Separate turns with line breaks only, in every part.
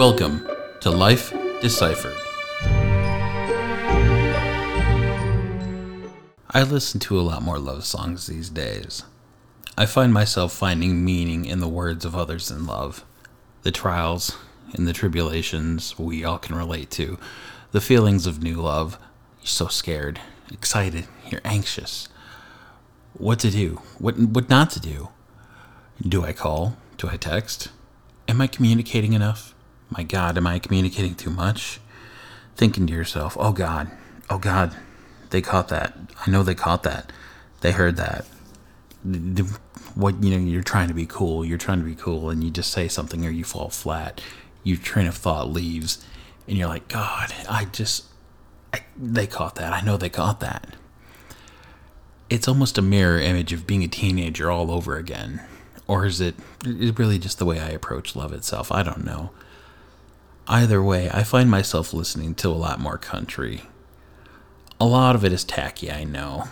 Welcome to Life Deciphered. I listen to a lot more love songs these days. I find myself finding meaning in the words of others in love, the trials and the tribulations we all can relate to, the feelings of new love. You're so scared, excited, you're anxious. What to do? What what not to do? Do I call? Do I text? Am I communicating enough? My God, am I communicating too much? Thinking to yourself, oh God, oh God, they caught that. I know they caught that. They heard that. What, you know, you're trying to be cool. You're trying to be cool and you just say something or you fall flat. Your train of thought leaves and you're like, God, I just, I, they caught that. I know they caught that. It's almost a mirror image of being a teenager all over again. Or is it, is it really just the way I approach love itself? I don't know. Either way, I find myself listening to a lot more country. A lot of it is tacky, I know.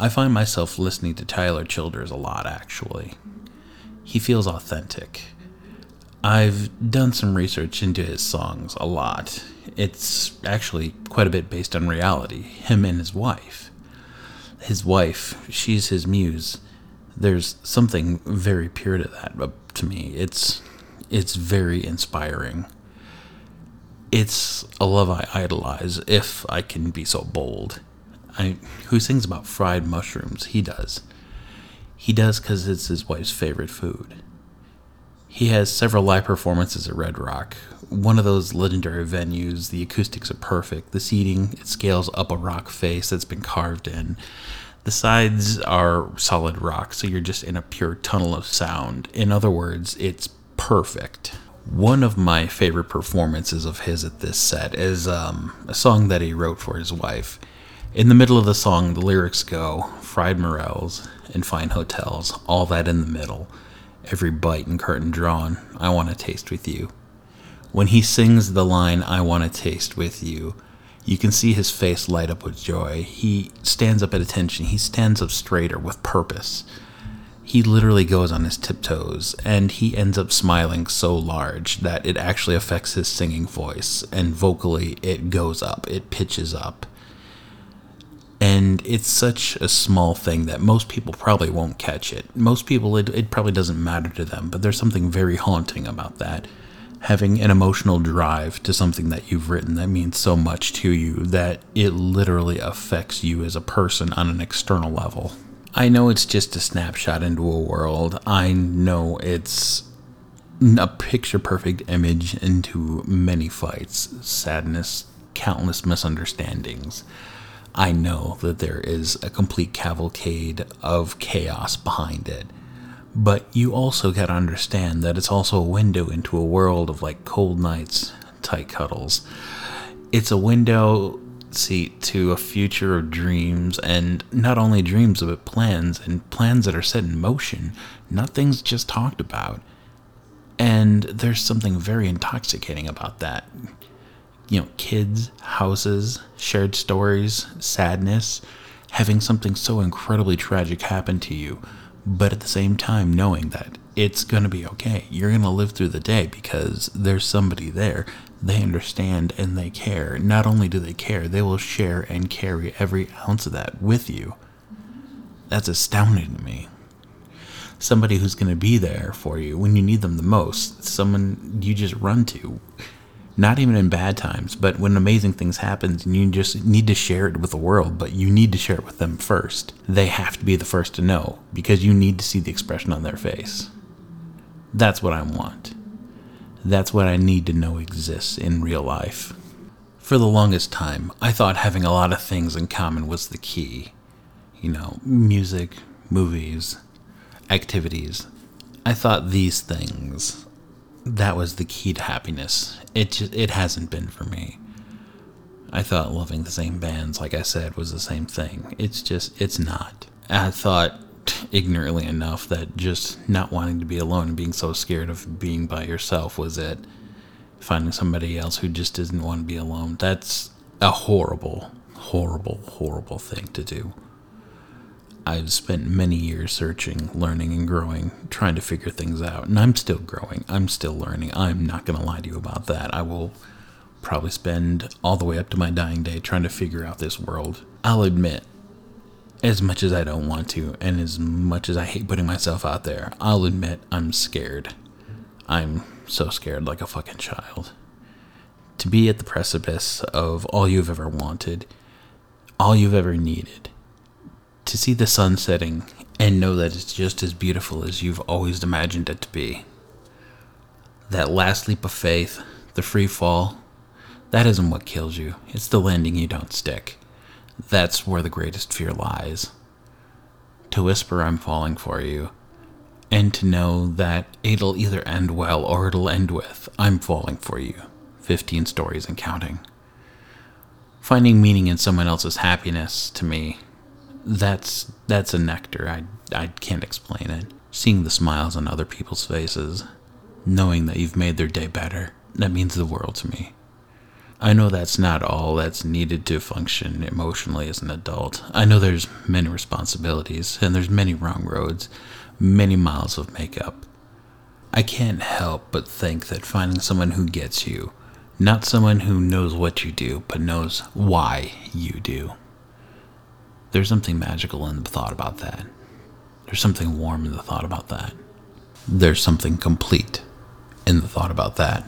I find myself listening to Tyler Childers a lot, actually. He feels authentic. I've done some research into his songs a lot. It's actually quite a bit based on reality, him and his wife. His wife, she's his muse. There's something very pure to that uh, to me. It's it's very inspiring it's a love I idolize, if I can be so bold. I, who sings about fried mushrooms? He does. He does because it's his wife's favorite food. He has several live performances at Red Rock, one of those legendary venues. The acoustics are perfect. The seating it scales up a rock face that's been carved in. The sides are solid rock, so you're just in a pure tunnel of sound. In other words, it's perfect. One of my favorite performances of his at this set is um, a song that he wrote for his wife. In the middle of the song, the lyrics go fried morels and fine hotels, all that in the middle. Every bite and curtain drawn, I want to taste with you. When he sings the line, I want to taste with you, you can see his face light up with joy. He stands up at attention, he stands up straighter with purpose he literally goes on his tiptoes and he ends up smiling so large that it actually affects his singing voice and vocally it goes up it pitches up. And it's such a small thing that most people probably won't catch it. Most people it, it probably doesn't matter to them but there's something very haunting about that. Having an emotional drive to something that you've written that means so much to you that it literally affects you as a person on an external level I know it's just a snapshot into a world. I know it's a picture perfect image into many fights, sadness, countless misunderstandings. I know that there is a complete cavalcade of chaos behind it. But you also got to understand that it's also a window into a world of like cold nights, tight cuddles. It's a window seat to a future of dreams, and not only dreams, but plans, and plans that are set in motion, not things just talked about. And there's something very intoxicating about that. You know, kids, houses, shared stories, sadness, having something so incredibly tragic happen to you, but at the same time knowing that it's going to be okay. You're going to live through the day because there's somebody there they understand and they care. Not only do they care, they will share and carry every ounce of that with you. That's astounding to me. Somebody who's going to be there for you when you need them the most, someone you just run to. Not even in bad times, but when amazing things happen and you just need to share it with the world, but you need to share it with them first. They have to be the first to know because you need to see the expression on their face. That's what I want. That's what I need to know exists in real life. For the longest time, I thought having a lot of things in common was the key. You know, music, movies, activities. I thought these things that was the key to happiness. It just, it hasn't been for me. I thought loving the same bands, like I said, was the same thing. It's just, it's not. I thought ignorantly enough that just not wanting to be alone and being so scared of being by yourself was it. Finding somebody else who just doesn't want to be alone. That's a horrible, horrible, horrible thing to do. I've spent many years searching, learning, and growing, trying to figure things out. And I'm still growing. I'm still learning. I'm not going to lie to you about that. I will probably spend all the way up to my dying day trying to figure out this world. I'll admit, as much as I don't want to, and as much as I hate putting myself out there, I'll admit I'm scared. I'm so scared like a fucking child. To be at the precipice of all you've ever wanted, all you've ever needed to see the sun setting and know that it's just as beautiful as you've always imagined it to be. That last leap of faith, the free fall, that isn't what kills you. It's the landing you don't stick. That's where the greatest fear lies. To whisper, I'm falling for you, and to know that it'll either end well or it'll end with, I'm falling for you. 15 stories and counting. Finding meaning in someone else's happiness, to me, that's that's a nectar. I I can't explain it. Seeing the smiles on other people's faces, knowing that you've made their day better, that means the world to me. I know that's not all that's needed to function emotionally as an adult. I know there's many responsibilities and there's many wrong roads, many miles of makeup. I can't help but think that finding someone who gets you, not someone who knows what you do, but knows why you do, there's something magical in the thought about that. There's something warm in the thought about that. There's something complete in the thought about that.